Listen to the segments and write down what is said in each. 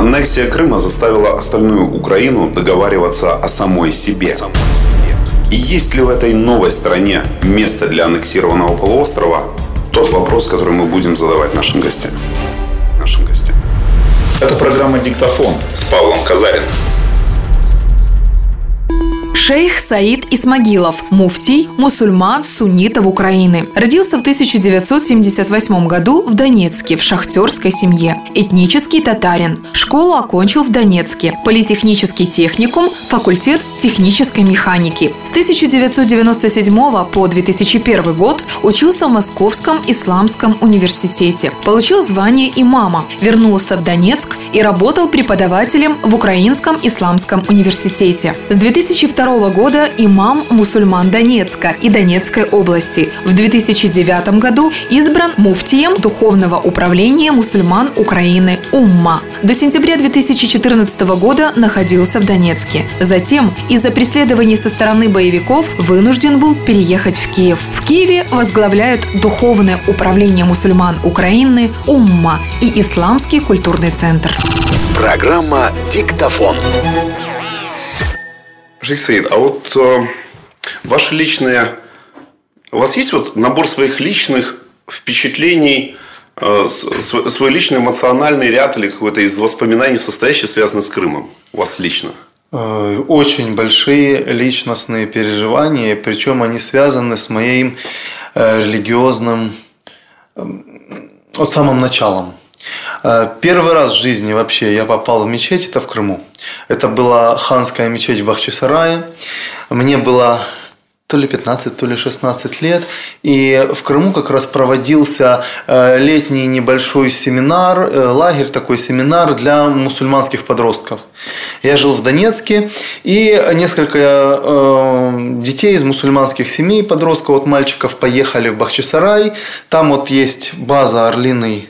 Аннексия Крыма заставила остальную Украину договариваться о самой себе. И есть ли в этой новой стране место для аннексированного полуострова? Тот вопрос, который мы будем задавать нашим гостям. Нашим гостям. Это программа «Диктофон» с Павлом Казариным. Шейх Саид Исмагилов, муфтий, мусульман, суннитов Украины. Родился в 1978 году в Донецке в шахтерской семье. Этнический татарин. Школу окончил в Донецке. Политехнический техникум, факультет технической механики. С 1997 по 2001 год учился в Московском исламском университете. Получил звание имама. Вернулся в Донецк и работал преподавателем в Украинском исламском университете. С 2002 года имам мусульман Донецка и Донецкой области. В 2009 году избран муфтием Духовного управления мусульман Украины «Умма». До сентября 2014 года находился в Донецке. Затем из-за преследований со стороны боевиков вынужден был переехать в Киев. В Киеве возглавляют Духовное управление мусульман Украины «Умма» и Исламский культурный центр. Программа «Диктофон». Шейх Саид, а вот э, ваши личные... У вас есть вот набор своих личных впечатлений, э, свой личный эмоциональный ряд или какой-то из воспоминаний, состоящий, связанный с Крымом? У вас лично? Э, очень большие личностные переживания, причем они связаны с моим э, религиозным от самым началом. Э, первый раз в жизни вообще я попал в мечеть, это в Крыму. Это была ханская мечеть в Бахчисарае. Мне было то ли 15, то ли 16 лет. И в Крыму как раз проводился э, летний небольшой семинар, э, лагерь такой семинар для мусульманских подростков. Я жил в Донецке, и несколько детей из мусульманских семей, подростков, вот мальчиков, поехали в Бахчисарай. Там вот есть база Орлиный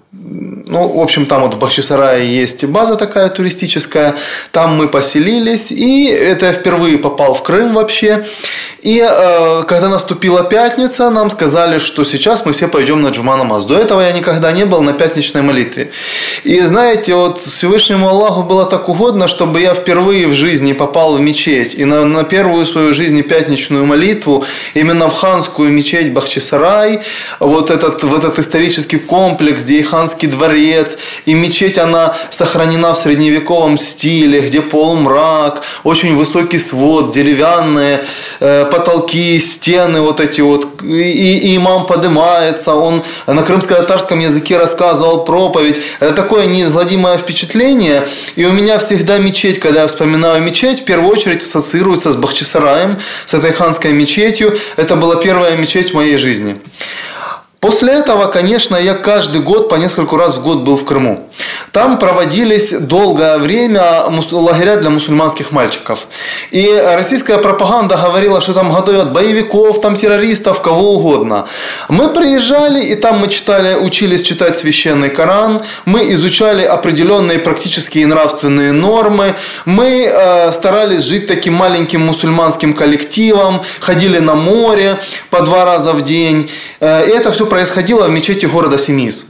ну, в общем, там вот в Бахчисарае есть база такая туристическая. Там мы поселились. И это я впервые попал в Крым вообще. И э, когда наступила пятница, нам сказали, что сейчас мы все пойдем на Джума намаз. До этого я никогда не был на пятничной молитве. И знаете, вот Всевышнему Аллаху было так угодно, чтобы я впервые в жизни попал в мечеть. И на, на первую свою жизнь пятничную молитву, именно в ханскую мечеть Бахчисарай, вот этот, в этот исторический комплекс, где и ханский дворец, и мечеть, она сохранена в средневековом стиле, где полумрак, очень высокий свод, деревянные э, потолки, стены вот эти вот, и, и имам поднимается, он на крымско-татарском языке рассказывал проповедь. Это такое неизгладимое впечатление, и у меня всегда мечеть, когда я вспоминаю мечеть, в первую очередь ассоциируется с Бахчисараем, с этой ханской мечетью. Это была первая мечеть в моей жизни. После этого, конечно, я каждый год по несколько раз в год был в Крыму. Там проводились долгое время лагеря для мусульманских мальчиков. И российская пропаганда говорила, что там готовят боевиков, там террористов, кого угодно. Мы приезжали, и там мы читали, учились читать священный Коран, мы изучали определенные практические и нравственные нормы, мы э, старались жить таким маленьким мусульманским коллективом, ходили на море по два раза в день. Э, и это все происходило в мечети города Семиз.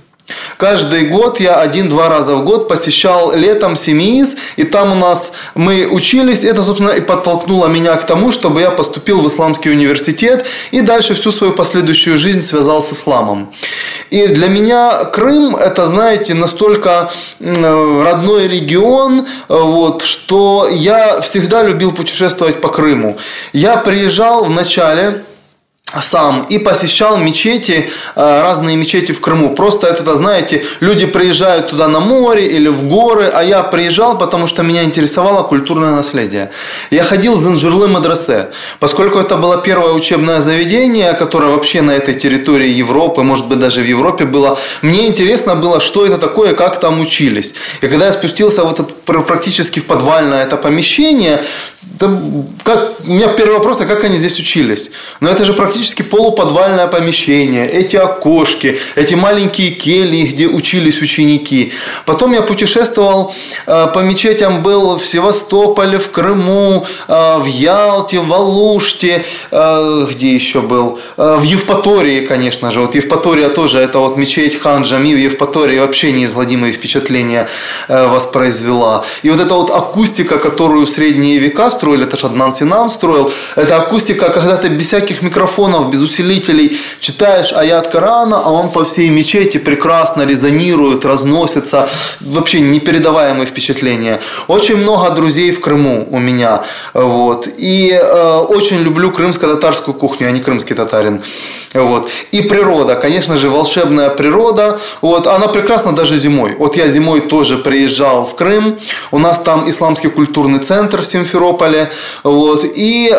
Каждый год я один-два раза в год посещал летом Семииз, и там у нас мы учились. Это, собственно, и подтолкнуло меня к тому, чтобы я поступил в исламский университет и дальше всю свою последующую жизнь связал с исламом. И для меня Крым, это, знаете, настолько родной регион, вот, что я всегда любил путешествовать по Крыму. Я приезжал в начале сам и посещал мечети, э, разные мечети в Крыму. Просто это, знаете, люди приезжают туда на море или в горы, а я приезжал, потому что меня интересовало культурное наследие. Я ходил в Занжирлы Мадрасе, поскольку это было первое учебное заведение, которое вообще на этой территории Европы, может быть даже в Европе было. Мне интересно было, что это такое, как там учились. И когда я спустился в это практически в подвальное это помещение, Да, как, у меня первый вопрос, а как они здесь учились? Но это же практически полуподвальное помещение, эти окошки, эти маленькие кельи, где учились ученики. Потом я путешествовал э, по мечетям, был в Севастополе, в Крыму, э, в Ялте, в Алуште, э, где еще был? Э, в Евпатории, конечно же. Вот Евпатория тоже, это вот мечеть хан Джами в Евпатории вообще неизгладимые впечатления э, воспроизвела. И вот эта вот акустика, которую в средние века строили, это же Аднан Синан строил, это акустика, когда ты без всяких микрофонов, без усилителей читаешь аят Корана, а он по всей мечети прекрасно резонирует, разносится, вообще непередаваемые впечатления. Очень много друзей в Крыму у меня, вот, и э, очень люблю крымско-татарскую кухню, я не крымский татарин. Вот. И природа, конечно же, волшебная природа. Вот. Она прекрасна даже зимой. Вот я зимой тоже приезжал в Крым. У нас там исламский культурный центр в Симферополе. Вот. И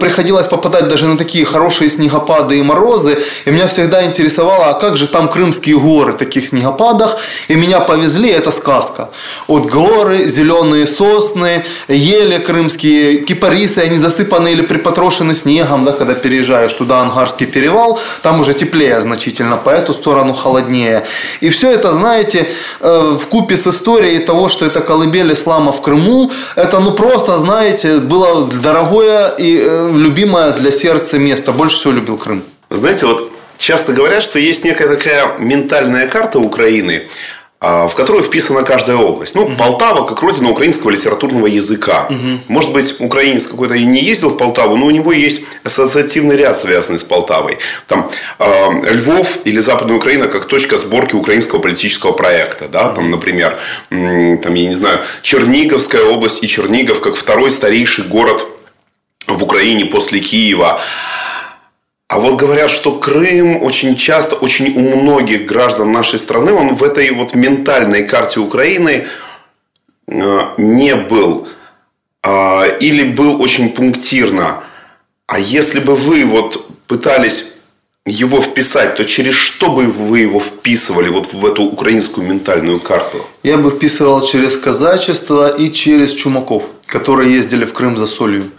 приходилось попадать даже на такие хорошие снегопады и морозы. И меня всегда интересовало, а как же там крымские горы в таких снегопадах. И меня повезли, это сказка. Вот горы, зеленые сосны, ели крымские, кипарисы, они засыпаны или припотрошены снегом, да, когда переезжаешь туда, Ангарский перевал там уже теплее значительно, по эту сторону холоднее. И все это, знаете, э, в купе с историей того, что это колыбель ислама в Крыму, это ну просто, знаете, было дорогое и э, любимое для сердца место. Больше всего любил Крым. Знаете, вот часто говорят, что есть некая такая ментальная карта Украины, в которую вписана каждая область. Ну, угу. Полтава как родина украинского литературного языка. Угу. Может быть, украинец какой-то и не ездил в Полтаву, но у него есть ассоциативный ряд, связанный с Полтавой. Там э, Львов или Западная Украина как точка сборки украинского политического проекта. Да? Там, например, там, я не знаю, Черниговская область и Чернигов как второй старейший город в Украине после Киева. А вот говорят, что Крым очень часто, очень у многих граждан нашей страны, он в этой вот ментальной карте Украины э, не был. А, или был очень пунктирно. А если бы вы вот пытались его вписать, то через что бы вы его вписывали вот в эту украинскую ментальную карту? Я бы вписывал через казачество и через чумаков, которые ездили в Крым за солью.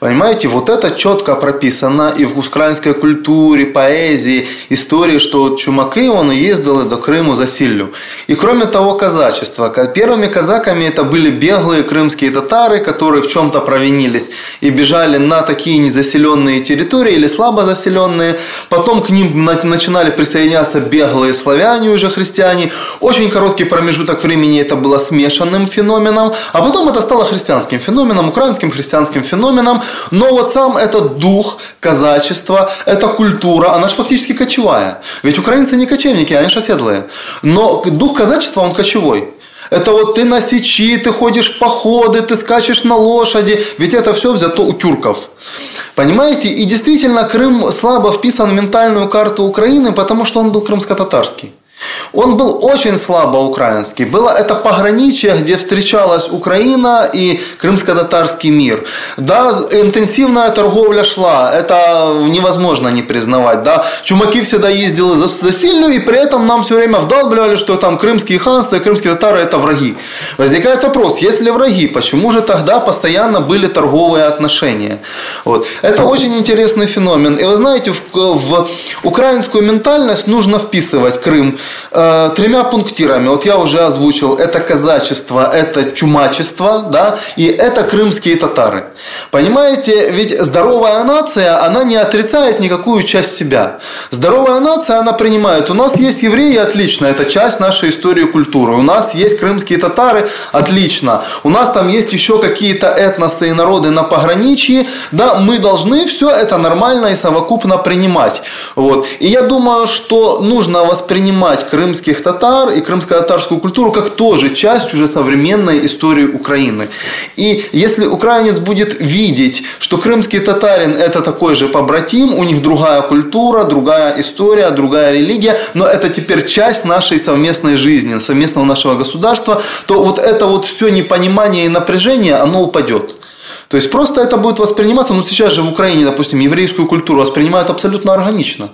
Понимаете, вот это четко прописано и в украинской культуре, поэзии, истории, что чумаки, он ездил до Крыму за силью. И кроме того, казачество. Первыми казаками это были беглые крымские татары, которые в чем-то провинились и бежали на такие незаселенные территории или слабо заселенные. Потом к ним начинали присоединяться беглые славяне, уже христиане. Очень короткий промежуток времени это было смешанным феноменом, а потом это стало христианским феноменом, украинским христианским феноменом. Но вот сам этот дух казачества, эта культура, она же фактически кочевая. Ведь украинцы не кочевники, они же оседлые. Но дух казачества, он кочевой. Это вот ты на сечи, ты ходишь в походы, ты скачешь на лошади. Ведь это все взято у тюрков. Понимаете? И действительно, Крым слабо вписан в ментальную карту Украины, потому что он был крымско-татарский. Он был очень слабо украинский. Было это пограничье, где встречалась Украина и крымско-татарский мир. Да, интенсивная торговля шла, это невозможно не признавать. Да. Чумаки всегда ездили за, за сильную, и при этом нам все время вдалбливали, что там крымские ханства и крымские татары это враги. Возникает вопрос, если враги, почему же тогда постоянно были торговые отношения? Вот. Это очень интересный феномен. И вы знаете, в, в украинскую ментальность нужно вписывать Крым э, тремя пунктирами. Вот я уже озвучил, это казачество, это чумачество, да, и это крымские татары. Понимаете, ведь здоровая нация, она не отрицает никакую часть себя. Здоровая нация, она принимает, у нас есть евреи, отлично, это часть нашей истории и культуры. У нас есть крымские татары, отлично. У нас там есть еще какие-то этносы и народы на пограничье, да, мы должны все это нормально и совокупно принимать. Вот. И я думаю, что нужно воспринимать крымских татар и крымско-татарскую культуру как тоже часть уже современной истории Украины. И если украинец будет видеть, что крымский татарин это такой же побратим, у них другая культура, другая история, другая религия, но это теперь часть нашей совместной жизни, совместного нашего государства, то вот это вот все непонимание и напряжение, оно упадет. То есть просто это будет восприниматься, ну сейчас же в Украине, допустим, еврейскую культуру воспринимают абсолютно органично.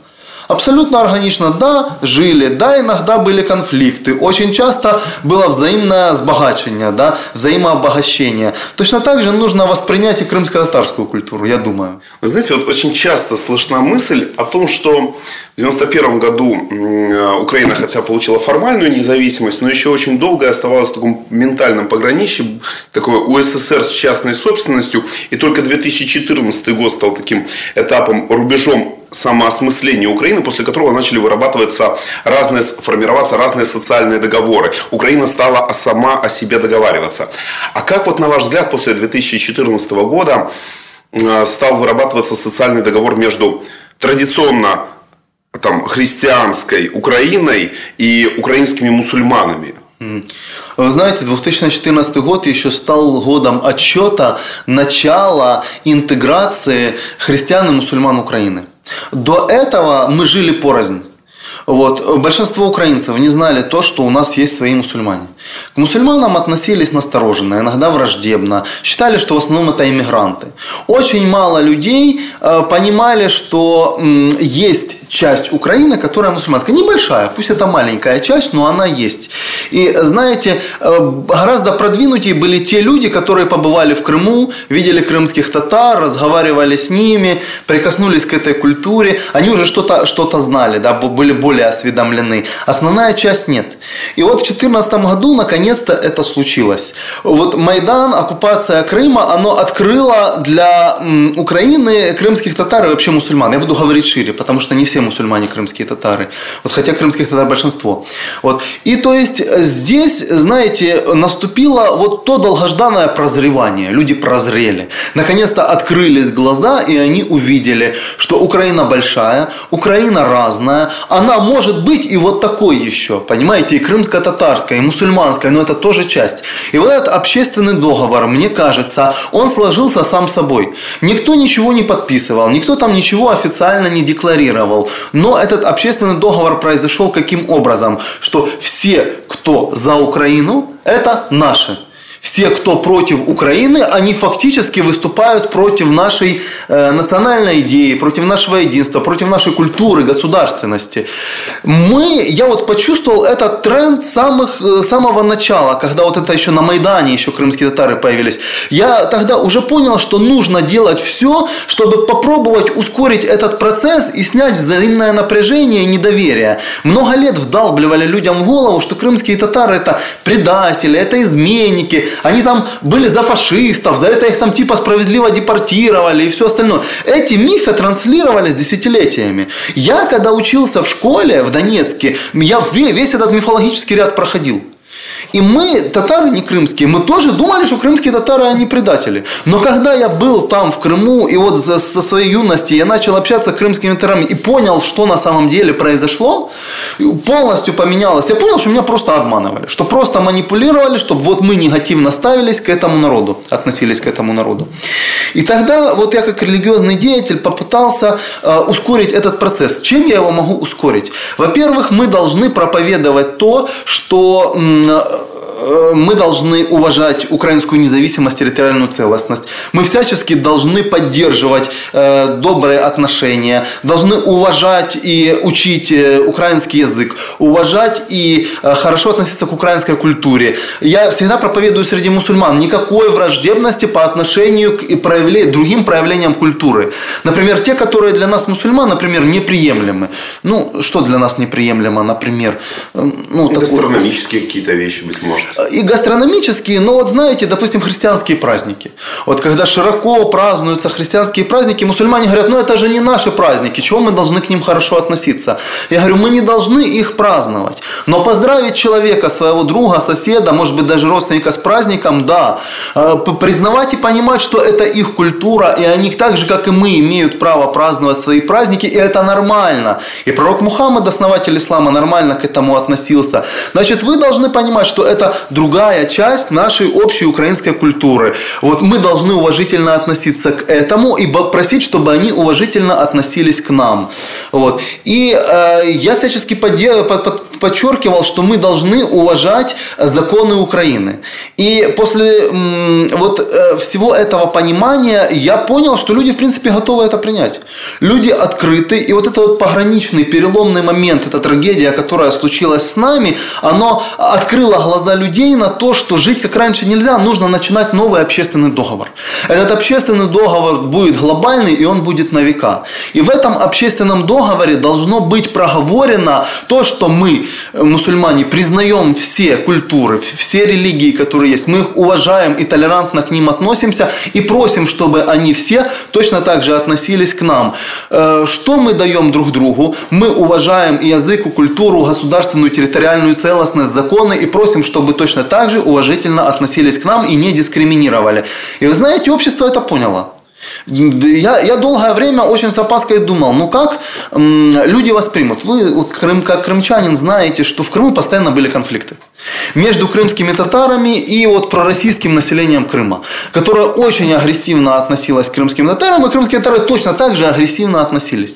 Абсолютно органично, да, жили, да, иногда были конфликты. Очень часто было взаимное сбогачивание, да, взаимообогащение. Точно так же нужно воспринять и крымско-татарскую культуру, я думаю. Вы знаете, вот очень часто слышна мысль о том, что в 1991 году Украина хотя получила формальную независимость, но еще очень долго оставалась в таком ментальном пограничье, такой УССР с частной собственностью. И только 2014 год стал таким этапом, рубежом самоосмысления Украины, после которого начали вырабатываться разные, формироваться разные социальные договоры. Украина стала сама о себе договариваться. А как вот на ваш взгляд после 2014 года э, стал вырабатываться социальный договор между традиционно там, христианской Украиной и украинскими мусульманами? Вы знаете, 2014 год еще стал годом отчета начала интеграции христиан и мусульман Украины. До этого мы жили порознь. Вот. Большинство украинцев не знали то, что у нас есть свои мусульмане. К мусульманам относились настороженно, иногда враждебно. Считали, что в основном это иммигранты. Очень мало людей э, понимали, что э, часть Украины, которая мусульманская. Небольшая, пусть это маленькая часть, но она есть. И знаете, э, гораздо продвинутее были те люди, которые побывали в Крыму, видели крымских татар, разговаривали с ними, прикоснулись к этой культуре. Они уже что-то что знали, да, были более осведомлены. Основная часть нет. И вот в 2014 году наконец-то это случилось. Вот Майдан, оккупация Крыма, оно открыло для Украины крымских татар и вообще мусульман. Я буду говорить шире, потому что не все мусульмане крымские татары. Вот хотя крымских татар большинство. Вот. И то есть здесь, знаете, наступило вот то долгожданное прозревание. Люди прозрели. Наконец-то открылись глаза, и они увидели, что Украина большая, Украина разная, она может быть и вот такой еще, понимаете, и крымско-татарская, и мусульманская, но это тоже часть. И вот этот общественный договор, мне кажется, он сложился сам собой. Никто ничего не подписывал, никто там ничего официально не декларировал. Но этот общественный договор произошел каким образом? Что все, кто за Украину, это наши все, кто против Украины, они фактически выступают против нашей э, национальной идеи, против нашего единства, против нашей культуры, государственности. Мы, я вот почувствовал этот тренд самых, э, самого начала, когда вот это еще на Майдане, еще крымские татары появились. Я тогда уже понял, что нужно делать все, чтобы попробовать ускорить этот процесс и снять взаимное напряжение и недоверие. Много лет вдалбливали людям в голову, что крымские татары это предатели, это изменники, они там были за фашистов, за это их там типа справедливо депортировали и все остальное. Эти мифы транслировались десятилетиями. Я когда учился в школе в Донецке, я весь этот мифологический ряд проходил. И мы, татары не крымские, мы тоже думали, что крымские татары, они предатели. Но когда я был там, в Крыму, и вот со своей юности я начал общаться с крымскими татарами и понял, что на самом деле произошло, полностью поменялось. Я понял, что меня просто обманывали, что просто манипулировали, чтобы вот мы негативно ставились к этому народу, относились к этому народу. И тогда вот я как религиозный деятель попытался э, ускорить этот процесс. Чем я его могу ускорить? Во-первых, мы должны проповедовать то, что Э, мы должны уважать украинскую независимость, территориальную целостность. Мы всячески должны поддерживать э, добрые отношения, должны уважать и учить э, украинский язык, уважать и э, хорошо относиться к украинской культуре. Я всегда проповедую среди мусульман никакой враждебности по отношению к проявле, другим проявлениям культуры. Например, те, которые для нас мусульман, например, неприемлемы. Ну, что для нас неприемлемо, например? Э, ну, Гастрономические какие-то вещи, быть может и гастрономические, но вот знаете, допустим, христианские праздники. Вот когда широко празднуются христианские праздники, мусульмане говорят, ну это же не наши праздники, чего мы должны к ним хорошо относиться? Я говорю, мы не должны их праздновать. Но поздравить человека, своего друга, соседа, может быть даже родственника с праздником, да. А, признавать и понимать, что это их культура, и они так же, как и мы, имеют право праздновать свои праздники, и это нормально. И пророк Мухаммад, основатель ислама, нормально к этому относился. Значит, вы должны понимать, что это другая часть нашей общей украинской культуры. Вот мы должны уважительно относиться к этому и просить, чтобы они уважительно относились к нам. Вот. И э, я всячески поддерживаю, под, под, подчеркивал, что мы должны уважать законы Украины. И после вот э, всего этого понимания я понял, что люди, в принципе, готовы это принять. Люди открыты, и вот это вот пограничный, переломный момент, эта трагедия, которая случилась с нами, оно открыло глаза людей на то, что жить как раньше нельзя, нужно начинать новый общественный договор. Этот общественный договор будет глобальный, и он будет на века. И в этом общественном договоре должно быть проговорено то, что мы, мусульмане, признаем все культуры, все религии, которые есть. Мы их уважаем и толерантно к ним относимся и просим, чтобы они все точно так же относились к нам. Э, что мы даем друг другу? Мы уважаем язык, и культуру, государственную территориальную целостность, законы и просим, чтобы точно так же уважительно относились к нам и не дискриминировали. И вы знаете, общество это поняло. Я, я долгое время очень с опаской думал, ну как люди воспримут? Вы вот, как крымчанин знаете, что в Крыму постоянно были конфликты между крымскими татарами и вот пророссийским населением Крыма, которое очень агрессивно относилось к крымским татарам, и крымские татары точно так же агрессивно относились.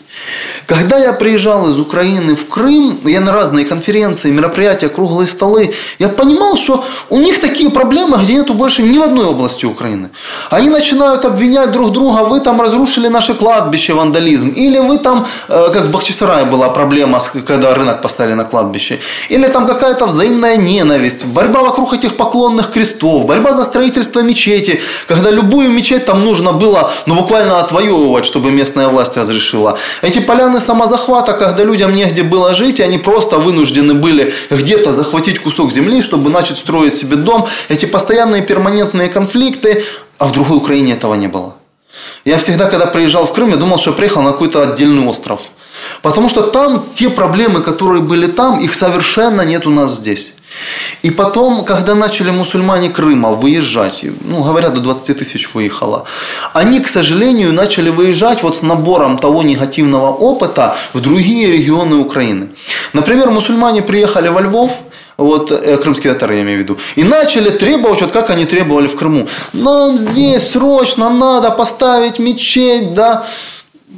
Когда я приезжал из Украины в Крым, я на разные конференции, мероприятия, круглые столы, я понимал, что у них такие проблемы, где нету больше ни в одной области Украины. Они начинают обвинять друг друга, вы там разрушили наше кладбище, вандализм, или вы там, э, как в Бахчисарае была проблема, когда рынок поставили на кладбище, или там какая-то взаимная ненависть, борьба вокруг этих поклонных крестов, борьба за строительство мечети, когда любую мечеть там нужно было ну, буквально отвоевывать, чтобы местная власть разрешила. Эти поляны самозахвата, когда людям негде было жить, и они просто вынуждены были где-то захватить кусок земли, чтобы начать строить себе дом. Эти постоянные перманентные конфликты, а в другой Украине этого не было. Я всегда, когда приезжал в Крым, я думал, что приехал на какой-то отдельный остров. Потому что там те проблемы, которые были там, их совершенно нет у нас здесь. И потом, когда начали мусульмане Крыма выезжать, ну, говорят, до 20 тысяч выехало, они, к сожалению, начали выезжать вот с набором того негативного опыта в другие регионы Украины. Например, мусульмане приехали во Львов, вот э, крымские татары, я имею в виду, и начали требовать, вот как они требовали в Крыму, нам здесь срочно надо поставить мечеть, да,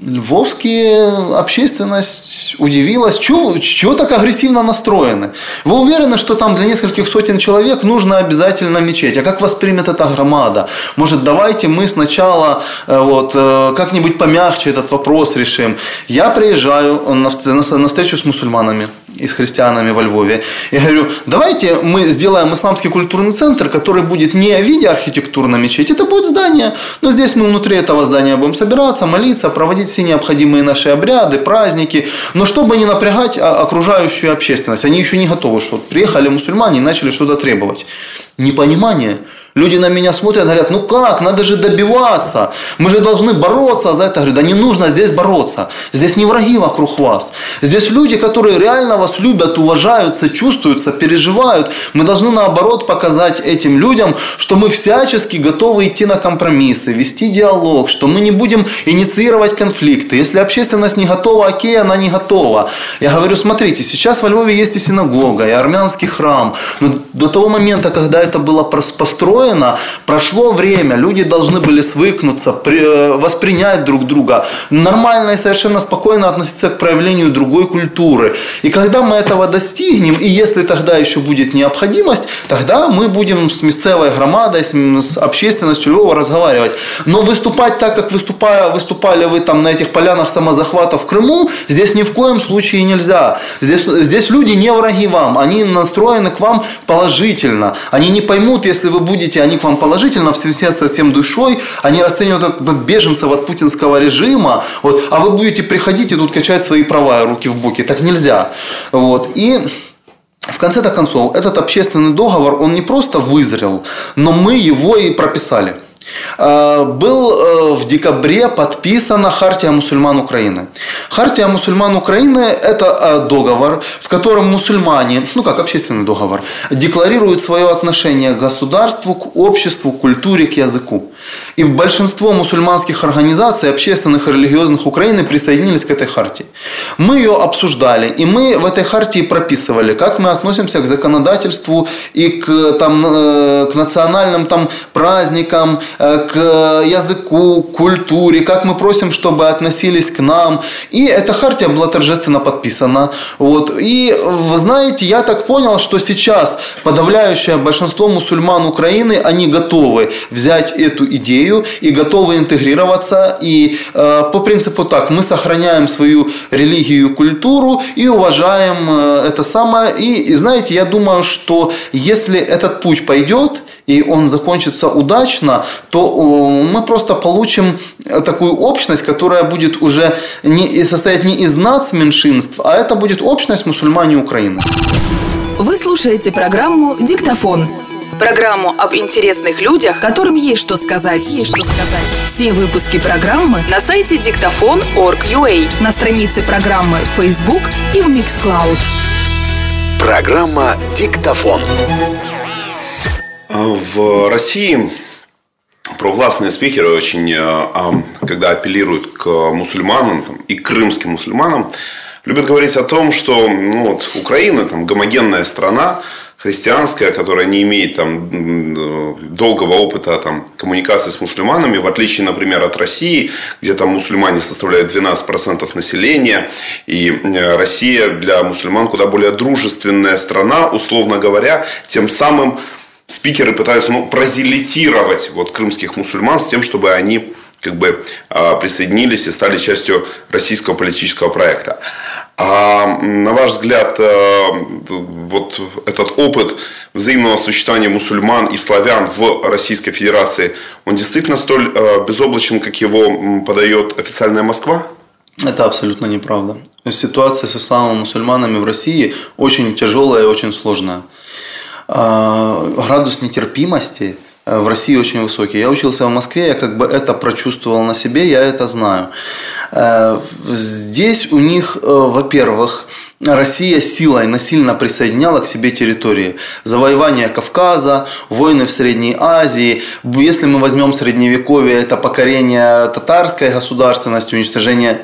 Львовские общественность удивилась, чего, чего так агрессивно настроены. Вы уверены, что там для нескольких сотен человек нужно обязательно мечеть? А как воспримет эта громада? Может, давайте мы сначала э, вот, э, как-нибудь помягче этот вопрос решим. Я приезжаю на встречу с мусульманами и с христианами во Львове. Я говорю, давайте мы сделаем исламский культурный центр, который будет не в виде архитектурной мечети, это будет здание, но здесь мы внутри этого здания будем собираться, молиться, проводить все необходимые наши обряды, праздники, но чтобы не напрягать окружающую общественность. Они еще не готовы, что приехали мусульмане и начали что-то требовать. Непонимание – Люди на меня смотрят, говорят, ну как, надо же добиваться, мы же должны бороться за это. Я говорю, да не нужно здесь бороться, здесь не враги вокруг вас. Здесь люди, которые реально вас любят, уважают, сочувствуют, переживают. Мы должны наоборот показать этим людям, что мы всячески готовы идти на компромиссы, вести диалог, что мы не будем инициировать конфликты. Если общественность не готова, окей, она не готова. Я говорю, смотрите, сейчас во Львове есть и синагога, и армянский храм. Но до того момента, когда это было построено, устроено, прошло время, люди должны были свыкнуться, э, воспринять друг друга, нормально и совершенно спокойно относиться к проявлению другой культуры. И когда мы этого достигнем, и если тогда еще будет необходимость, тогда мы будем с местной громадой, с общественностью Львова разговаривать. Но выступать так, как выступая, выступали вы там на этих полянах самозахвата в Крыму, здесь ни в коем случае нельзя. Здесь, здесь люди не враги вам, они настроены к вам положительно. Они не поймут, если вы будете видите, они к вам положительно, все со всем душой, они расценивают как беженцев от путинского режима, вот, а вы будете приходить и тут качать свои права руки в боки. Так нельзя. Вот. И в конце-то концов, этот общественный договор, он не просто вызрел, но мы его и прописали. Э, был э, в декабре подписана Хартия мусульман Украины. Хартия мусульман Украины – это э, договор, в котором мусульмане, ну как общественный договор, декларируют свое отношение к государству, к обществу, к культуре, к языку. И большинство мусульманских организаций, общественных и религиозных Украины присоединились к этой хартии. Мы ее обсуждали, и мы в этой хартии прописывали, как мы относимся к законодательству и к, там, э, к национальным там, праздникам, э, к языку, культуре, как мы просим, чтобы относились к нам. И эта хартия была торжественно подписана. Вот. И вы знаете, я так понял, что сейчас подавляющее большинство мусульман Украины, они готовы взять эту идею и готовы интегрироваться. И э, по принципу так, мы сохраняем свою религию, культуру и уважаем э, это самое. И, и знаете, я думаю, что если этот путь пойдет, и он закончится удачно, то э, мы просто получим такую общность, которая будет уже не, состоять не из нацменьшинств, а это будет общность мусульмане Украины. Вы слушаете программу «Диктофон». Программу об интересных людях, которым есть что сказать. Есть что сказать. Все выпуски программы на сайте диктофон.org.ua, на странице программы Facebook и в Mixcloud. Программа «Диктофон». В России провластные спикеры очень, э, когда апеллируют к мусульманам и крымским мусульманам, любят говорить о том, что ну, вот, Украина там, гомогенная страна, христианская, которая не имеет там, долгого опыта там, коммуникации с мусульманами, в отличие, например, от России, где там мусульмане составляют 12% населения, и э, Россия для мусульман куда более дружественная страна, условно говоря, тем самым спикеры пытаются ну, прозелитировать вот, крымских мусульман с тем, чтобы они как бы а, присоединились и стали частью российского политического проекта. А на ваш взгляд, э, вот этот опыт взаимного существования мусульман и славян в Российской Федерации, он действительно столь э, безоблачен, как его подает официальная Москва? Это абсолютно неправда. Ситуация с исламом мусульманами в России очень тяжелая и очень сложная. А, градус нетерпимости э, в России очень высокий. Я учился в Москве, я как бы это прочувствовал на себе, я это знаю. Э, здесь у них, э, во-первых, Россия силой насильно присоединяла к себе территории. Завоевание Кавказа, войны в Средней Азии. Если мы возьмем Средневековье, это покорение татарской государственности, уничтожение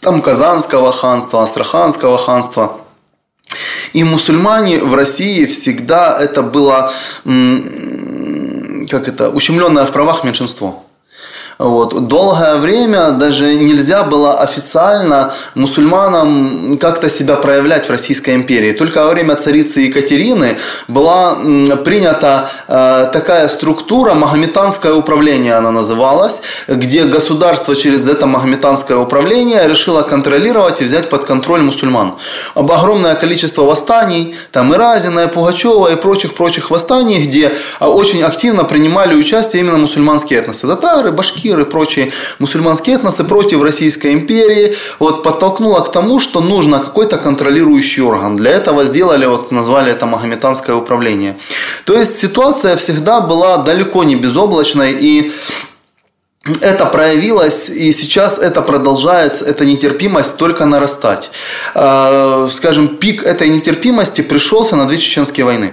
там, Казанского ханства, Астраханского ханства. И мусульмане в России всегда это было, как это, ущемленное в правах меньшинство. Вот. Долгое время даже нельзя было официально мусульманам как-то себя проявлять в Российской империи. Только во время царицы Екатерины была принята э, такая структура, магометанское управление она называлась, где государство через это магометанское управление решило контролировать и взять под контроль мусульман. Об огромное количество восстаний, там и Разина, и Пугачева, и прочих-прочих восстаний, где а, очень активно принимали участие именно мусульманские этносы. Татары, башки, Башкир и прочие мусульманские этносы против Российской империи, вот, подтолкнуло к тому, что нужно какой-то контролирующий орган. Для этого сделали, вот, назвали это Магометанское управление. То есть ситуация всегда была далеко не безоблачной и это проявилось, и сейчас это продолжается, эта нетерпимость только нарастать. А, скажем, пик этой нетерпимости пришелся на две чеченские войны.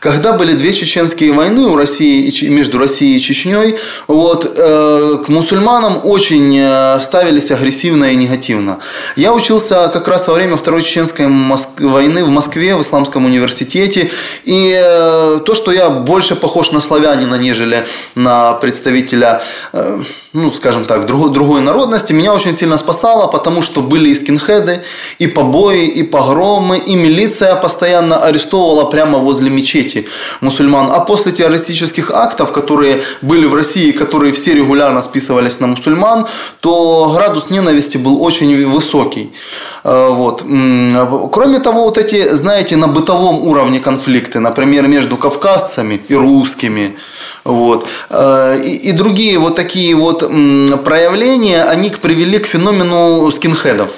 Когда были две чеченские войны у России, между Россией и Чечней, вот, э, к мусульманам очень э, ставились агрессивно и негативно. Я учился как раз во время Второй чеченской Моск... войны в Москве, в Исламском университете. И э, то, что я больше похож на славянина, нежели на представителя э, ну, скажем так, другой, другой народности, меня очень сильно спасало, потому что были и скинхеды, и побои, и погромы, и милиция постоянно арестовывала прямо возле мечети мусульман. А после террористических актов, которые были в России, которые все регулярно списывались на мусульман, то градус ненависти был очень высокий. Э, вот. Кроме того, вот эти, знаете, на бытовом уровне конфликты, например, между кавказцами и русскими, вот. Э, и, и другие вот такие вот проявления, они привели к феномену скинхедов.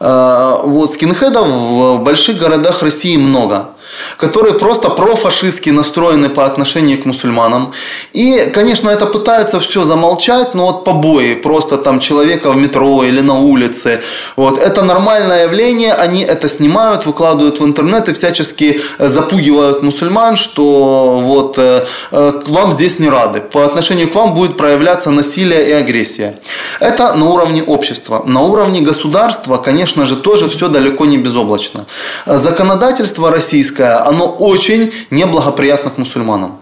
Э, вот скинхедов в больших городах России много. Которые просто профашистски настроены по отношению к мусульманам. И, конечно, это пытаются все замолчать, но вот побои просто там человека в метро или на улице, вот, это нормальное явление, они это снимают, выкладывают в интернет и всячески э, запугивают мусульман, что вот э, э, вам здесь не рады, по отношению к вам будет проявляться насилие и агрессия. Это на уровне общества. На уровне государства, конечно же, тоже все далеко не безоблачно. Законодательство российское, оно очень неблагоприятно к мусульманам.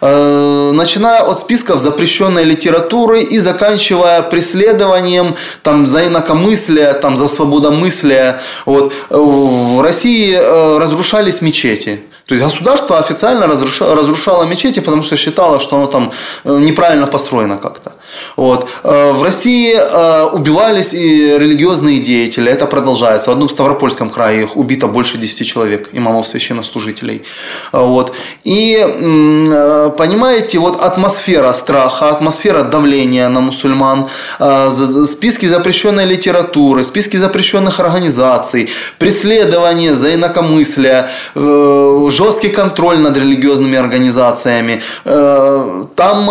Э, начиная от списков запрещенной литературы и заканчивая преследованием там, за инакомыслие, там, за свободомыслие. Вот. Э, в России э, разрушались мечети. То есть государство официально разрушало мечети, потому что считало, что оно там неправильно построено как-то. Вот. Э, в России э, убивались и религиозные деятели, это продолжается. В одном Ставропольском крае их убито больше 10 человек, имамов священнослужителей. Э, вот. И понимаете, вот атмосфера страха, атмосфера давления на мусульман, списки запрещенной литературы, списки запрещенных организаций, преследование за инакомыслие, жесткий контроль над религиозными организациями. Там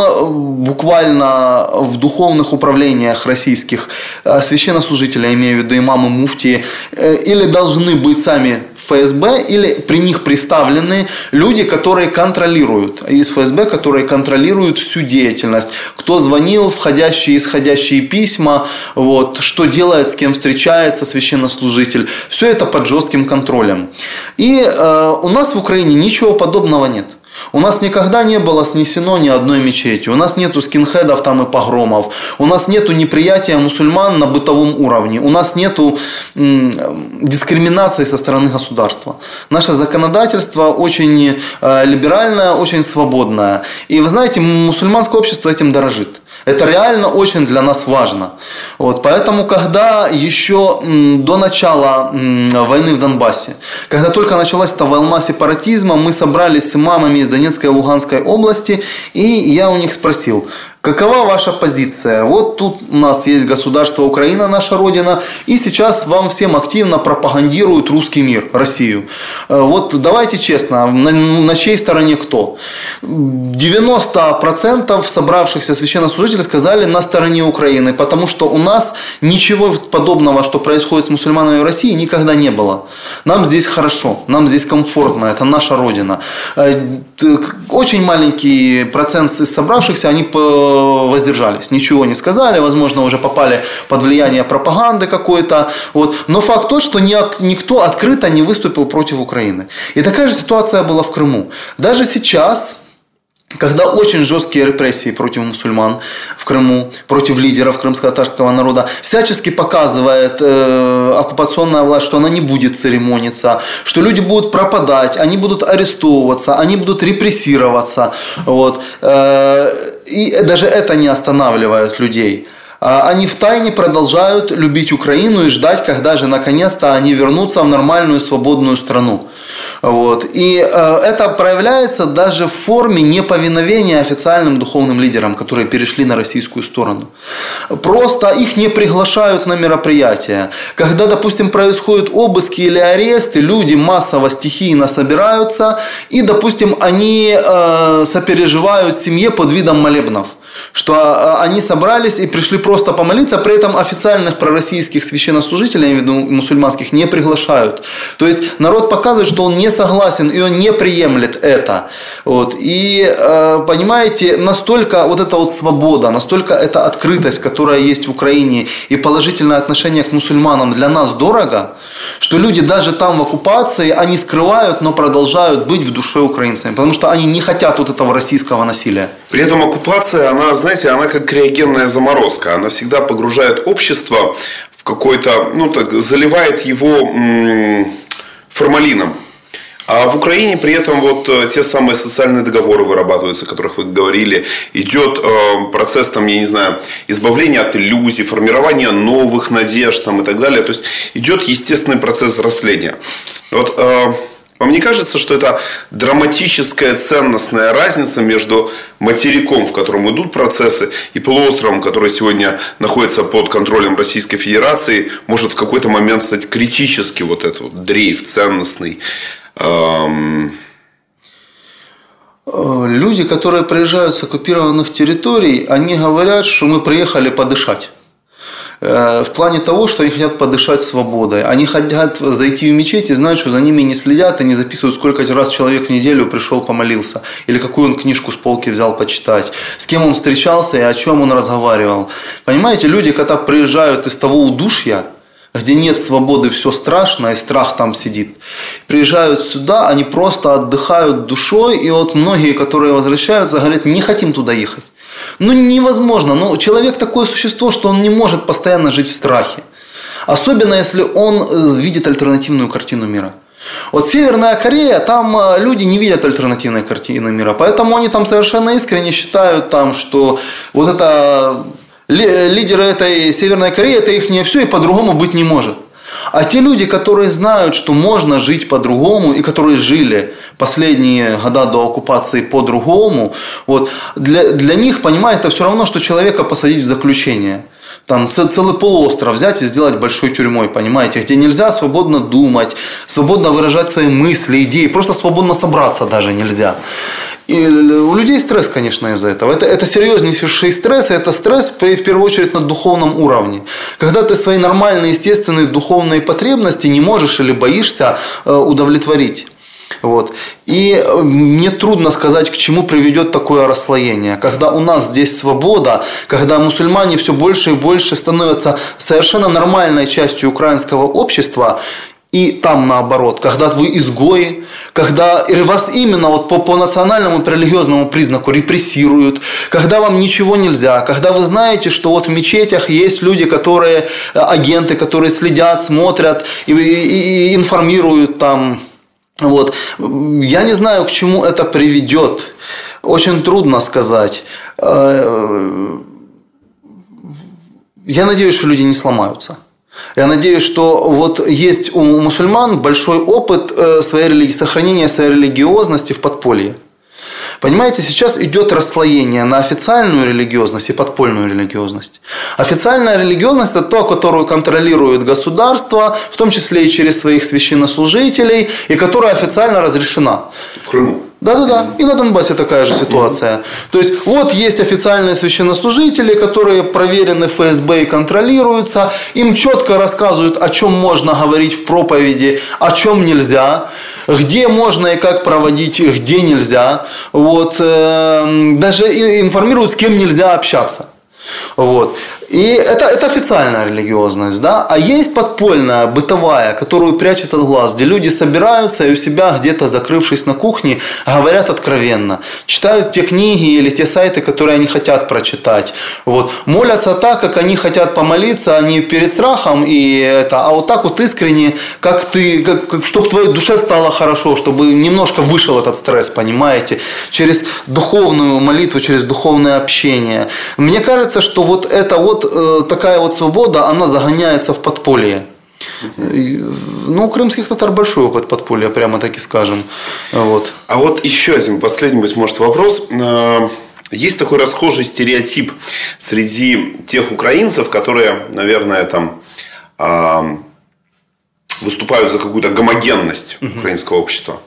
буквально в духовных управлениях российских э, священнослужители, я имею в виду имамы, муфтии, э, или должны быть сами ФСБ, или при них представлены люди, которые контролируют, из ФСБ, которые контролируют всю деятельность. Кто звонил, входящие и исходящие письма, вот, что делает, с кем встречается священнослужитель. Все это под жестким контролем. И э, у нас в Украине ничего подобного нет. У нас никогда не было снесено ни одной мечети. У нас нету скинхедов там и погромов. У нас нету неприятия мусульман на бытовом уровне. У нас нету дискриминации со стороны государства. Наше законодательство очень э, либеральное, очень свободное. И вы знаете, мусульманское общество этим дорожит. Это реально очень для нас важно. Вот, поэтому, когда еще до начала войны в Донбассе, когда только началась эта волна сепаратизма, мы собрались с имамами из Донецкой и Луганской области, и я у них спросил, Какова ваша позиция? Вот тут у нас есть государство Украина, наша родина, и сейчас вам всем активно пропагандируют русский мир, Россию. Э, вот давайте честно, на, на чьей стороне кто? 90% собравшихся священнослужителей сказали на стороне Украины, потому что у нас ничего подобного, что происходит с мусульманами в России, никогда не было. Нам здесь хорошо, нам здесь комфортно, это наша родина. Э, очень маленький процент собравшихся, они по воздержались, ничего не сказали, возможно, уже попали под влияние пропаганды какой-то. Вот. Но факт тот, что никто открыто не выступил против Украины. И такая же ситуация была в Крыму. Даже сейчас когда очень жесткие репрессии против мусульман в Крыму, против лидеров крымско-татарского народа, всячески показывает э, оккупационная власть, что она не будет церемониться, что люди будут пропадать, они будут арестовываться, они будут репрессироваться. Вот. Э, и даже это не останавливает людей. А они в тайне продолжают любить Украину и ждать, когда же наконец-то они вернутся в нормальную свободную страну. Вот. И э, это проявляется даже в форме неповиновения официальным духовным лидерам, которые перешли на российскую сторону. Просто их не приглашают на мероприятия. Когда, допустим, происходят обыски или аресты, люди массово стихийно собираются и, допустим, они э, сопереживают семье под видом молебнов что а, они собрались и пришли просто помолиться, при этом официальных пророссийских священнослужителей, я имею в виду мусульманских, не приглашают. То есть народ показывает, что он не согласен и он не приемлет это. Вот. И э, понимаете, настолько вот эта вот свобода, настолько эта открытость, которая есть в Украине и положительное отношение к мусульманам для нас дорого, что люди даже там в оккупации, они скрывают, но продолжают быть в душе украинцами, потому что они не хотят вот этого российского насилия. При этом оккупация, она, знаете, она как криогенная заморозка, она всегда погружает общество в какой-то, ну так, заливает его формалином. А в Украине при этом вот э, те самые социальные договоры вырабатываются, о которых вы говорили. Идет э, процесс, там, я не знаю, избавления от иллюзий, формирования новых надежд там, и так далее. То есть идет естественный процесс взросления. Вот э, вам не кажется, что это драматическая ценностная разница между материком, в котором идут процессы, и полуостровом, который сегодня находится под контролем Российской Федерации, может в какой-то момент стать критически вот этот вот дрейф ценностный? Люди, которые приезжают с оккупированных территорий, они говорят, что мы приехали подышать. Э, В плане того, что они хотят подышать свободой. Они хотят зайти в мечеть и знать, что за ними не следят и не записывают, сколько раз человек в неделю пришел помолился. Или какую он книжку с полки взял почитать. С кем он встречался и о чем он разговаривал. Понимаете, люди, когда приезжают из того удушья, где нет свободы, все страшно, и страх там сидит. Приезжают сюда, они просто отдыхают душой, и вот многие, которые возвращаются, говорят, не хотим туда ехать. Ну, невозможно. Ну, человек такое существо, что он не может постоянно жить в страхе. Особенно, если он э, видит альтернативную картину мира. Вот Северная Корея, там э, люди не видят альтернативной картины мира, поэтому они там совершенно искренне считают, там, что вот это лидеры этой Северной Кореи, это их не все и по-другому быть не может. А те люди, которые знают, что можно жить по-другому, и которые жили последние года до оккупации по-другому, вот, для, для них, понимаете, это все равно, что человека посадить в заключение. Там целый полуостров взять и сделать большой тюрьмой, понимаете, где нельзя свободно думать, свободно выражать свои мысли, идеи, просто свободно собраться даже нельзя. И у людей стресс, конечно, из-за этого. Это, это серьезнейший стресс, и это стресс в в первую очередь на духовном уровне. Когда ты свои нормальные, естественные духовные потребности не можешь или боишься э, удовлетворить. Вот. И э, мне трудно сказать, к чему приведет такое расслоение. Когда у нас здесь свобода, когда мусульмане все больше и больше становятся совершенно нормальной частью украинского общества, и там наоборот, когда вы изгои, когда вас именно вот по, по национальному религиозному признаку репрессируют, когда вам ничего нельзя, когда вы знаете, что вот в мечетях есть люди, которые э, агенты, которые следят, смотрят и, и- и информируют там. Вот. Я не знаю, к чему это приведет. Очень трудно сказать. Э, Я надеюсь, что люди не сломаются. Я надеюсь, что вот есть у мусульман большой опыт э, своей религии, сохранения своей религиозности в подполье. Понимаете, сейчас идет расслоение на официальную религиозность и подпольную религиозность. Официальная религиозность – это то, которую контролирует государство, в том числе и через своих священнослужителей, и которая официально разрешена. в Крыму. Да-да-да, и на Донбассе такая же ситуация. То есть вот есть официальные священнослужители, которые проверены ФСБ и контролируются, им четко рассказывают, о чем можно говорить в проповеди, о чем нельзя, где можно и как проводить, где нельзя. Вот, эм, даже информируют, с кем нельзя общаться. Вот. И это, это официальная религиозность, да, а есть подпольная, бытовая, которую прячут от глаз, где люди собираются и у себя где-то закрывшись на кухне, говорят откровенно, читают те книги или те сайты, которые они хотят прочитать, вот, молятся так, как они хотят помолиться, а перед страхом, и это, а вот так вот искренне, как ты, как, как, чтобы твоей душе стало хорошо, чтобы немножко вышел этот стресс, понимаете, через духовную молитву, через духовное общение. Мне кажется, что вот эта вот э, такая вот свобода, она загоняется в подполье. Ну, у крымских татар большой опыт подполья, прямо так и скажем. Вот. А вот еще один последний, быть может, вопрос. Э, Есть такой расхожий стереотип среди тех украинцев, которые, наверное, там а, выступают за какую-то гомогенность украинского общества.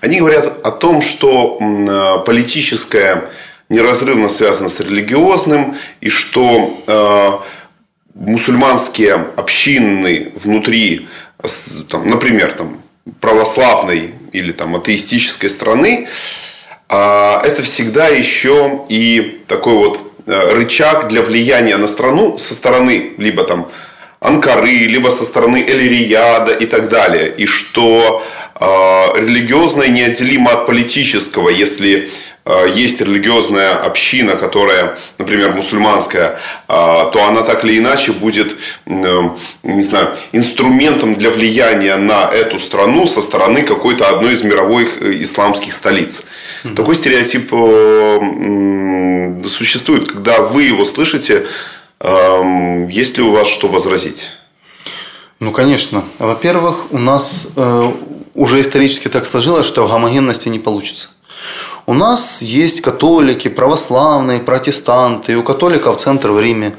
Они говорят о том, что э, политическое неразрывно связано с религиозным, и что э, мусульманские общины внутри, там, например, там, православной или там, атеистической страны, а, это всегда еще и такой вот э, рычаг для влияния на страну со стороны либо там Анкары, либо со стороны Эль-Рияда и так далее. И что э, религиозное неотделимо от политического, если есть религиозная община, которая, например, мусульманская, э, то она так или иначе будет, э, не знаю, инструментом для влияния на эту страну со стороны какой-то одной из мировых э, исламских столиц. Такой стереотип э, существует, когда вы его слышите, эм, есть ли у вас что возразить? Ну, конечно. Во-первых, у нас уже исторически так сложилось, что гомогенности не получится. У нас есть католики, православные, протестанты, у католиков центр в Риме.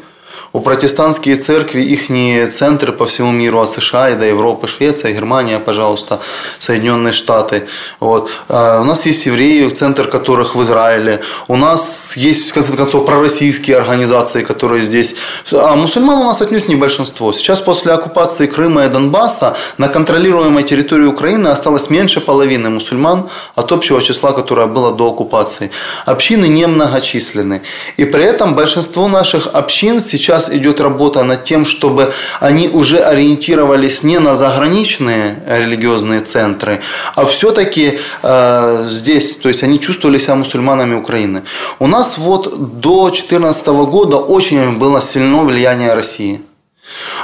У протестантские церкви, их центры по всему миру, от США и до Европы, Швеция, Германия, пожалуйста, Соединенные Штаты. Вот. А у нас есть евреи, центр которых в Израиле. У нас есть, в конце концов, пророссийские организации, которые здесь. А мусульман у нас отнюдь не большинство. Сейчас после оккупации Крыма и Донбасса на контролируемой территории Украины осталось меньше половины мусульман от общего числа, которое было до оккупации. Общины немногочисленны. И при этом большинство наших общин сейчас идет работа над тем, чтобы они уже ориентировались не на заграничные религиозные центры, а все-таки э, здесь, то есть они чувствовали себя мусульманами Украины. У нас вот до 2014 года очень было сильно влияние России.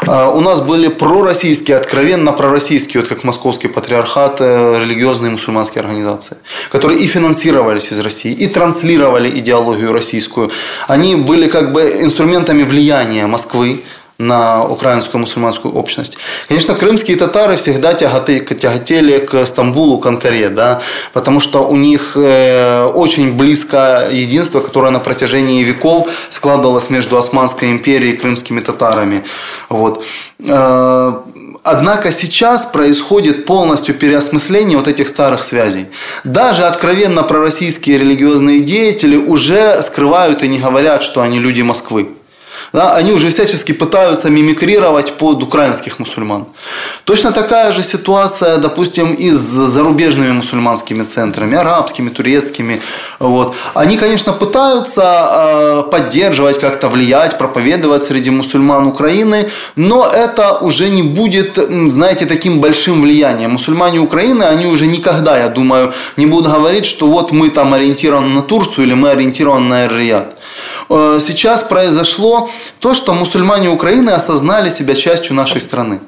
А, у нас были пророссийские, откровенно пророссийские, вот как Московский патриархат, э, религиозные мусульманские организации, которые и финансировались из России, и транслировали идеологию российскую. Они были как бы инструментами влияния Москвы на украинскую мусульманскую общность. Конечно, крымские татары всегда тяготели к Стамбулу, к Анкаре, да, потому что у них э, очень близкое единство, которое на протяжении веков складывалось между Османской империей и крымскими татарами. Вот. Э, однако сейчас происходит полностью переосмысление вот этих старых связей. Даже откровенно пророссийские религиозные деятели уже скрывают и не говорят, что они люди Москвы да, они уже всячески пытаются мимикрировать под украинских мусульман. Точно такая же ситуация, допустим, и с зарубежными мусульманскими центрами, арабскими, турецкими. Вот. Они, конечно, пытаются э, поддерживать, как-то влиять, проповедовать среди мусульман Украины, но это уже не будет, знаете, таким большим влиянием. Мусульмане Украины, они уже никогда, я думаю, не будут говорить, что вот мы там ориентированы на Турцию или мы ориентированы на Эр-Рияд. Э, сейчас произошло то, что мусульмане Украины осознали себя частью нашей страны.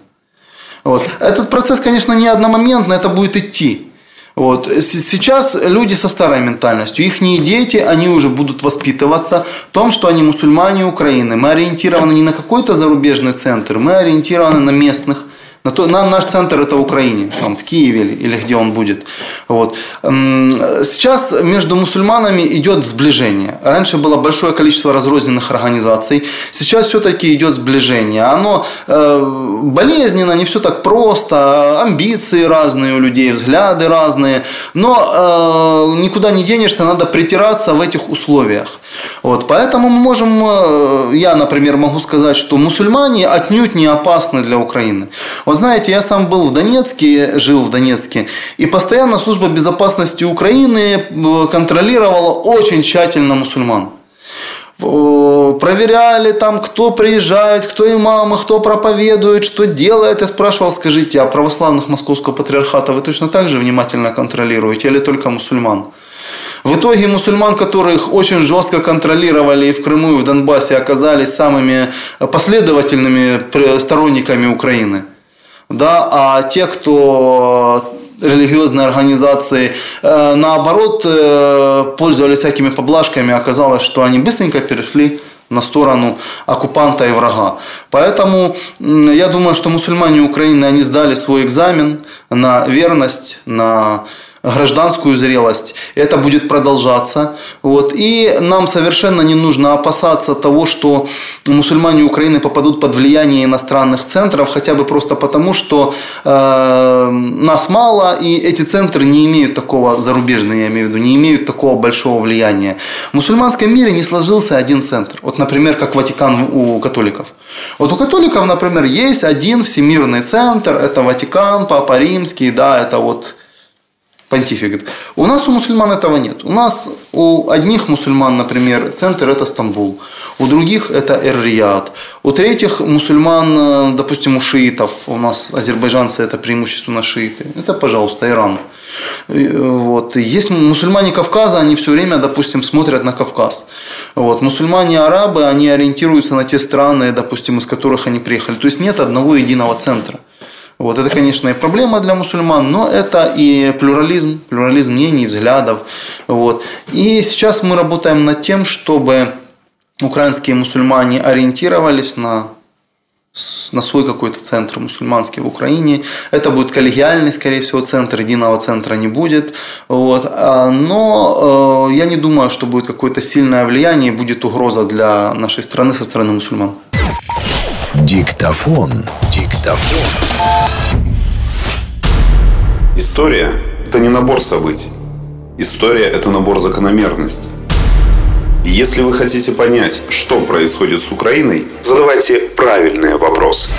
Вот. Этот процесс, конечно, не одномоментный, это будет идти. Вот. Сейчас люди со старой ментальностью, их дети, они уже будут воспитываться в том, что они мусульмане Украины. Мы ориентированы не на какой-то зарубежный центр, мы ориентированы на местных на, то, на наш центр это Украине, там, в Киеве или, или где он будет. Вот. Сейчас между мусульманами идет сближение. Раньше было большое количество разрозненных организаций. Сейчас все-таки идет сближение. Оно э, болезненно, не все так просто. Амбиции разные у людей, взгляды разные. Но э, никуда не денешься, надо притираться в этих условиях. Вот, поэтому мы можем, э, я, например, могу сказать, что мусульмане отнюдь не опасны для Украины. Вот знаете, я сам был в Донецке, жил в Донецке, и постоянно служба безопасности Украины э, контролировала очень тщательно мусульман проверяли там, кто приезжает, кто имамы, кто проповедует, что делает. Я спрашивал, скажите, а православных московского патриархата вы точно так же внимательно контролируете или только мусульман? В итоге мусульман, которых очень жестко контролировали и в Крыму, и в Донбассе, оказались самыми последовательными сторонниками Украины. Да, а те, кто религиозные организации, э, наоборот, э, пользовались всякими поблажками, оказалось, что они быстренько перешли на сторону оккупанта и врага. Поэтому я думаю, что мусульмане Украины, они сдали свой экзамен на верность, на гражданскую зрелость. Это будет продолжаться. Вот. И нам совершенно не нужно опасаться того, что мусульмане Украины попадут под влияние иностранных центров, хотя бы просто потому, что э, нас мало, и эти центры не имеют такого, зарубежные я имею в виду, не имеют такого большого влияния. В мусульманском мире не сложился один центр. Вот, например, как Ватикан у католиков. Вот у католиков, например, есть один всемирный центр, это Ватикан, Папа Римский, да, это вот понтификат. У нас у мусульман этого нет. У нас у одних мусульман, например, центр это Стамбул, у других это Эр-Рияд, у третьих мусульман, э, допустим, у шиитов, у нас азербайджанцы это преимущественно шииты, это, пожалуйста, Иран. Вот. Есть мусульмане Кавказа, они все время, допустим, смотрят на Кавказ. Вот. Мусульмане-арабы, они ориентируются на те страны, допустим, из которых они приехали. То есть нет одного единого центра. Вот это, конечно, и проблема для мусульман, но это и плюрализм, плюрализм мнений, взглядов. Вот. И сейчас мы работаем над тем, чтобы украинские мусульмане ориентировались на на свой какой-то центр мусульманский в Украине. Это будет коллегиальный, скорее всего, центр, единого центра не будет. Вот. А, но э, я не думаю, что будет какое-то сильное влияние, будет угроза для нашей страны со стороны мусульман. Диктофон. Диктофон. История – это не набор событий. История – это набор закономерностей. Если вы хотите понять, что происходит с Украиной, задавайте правильные вопросы.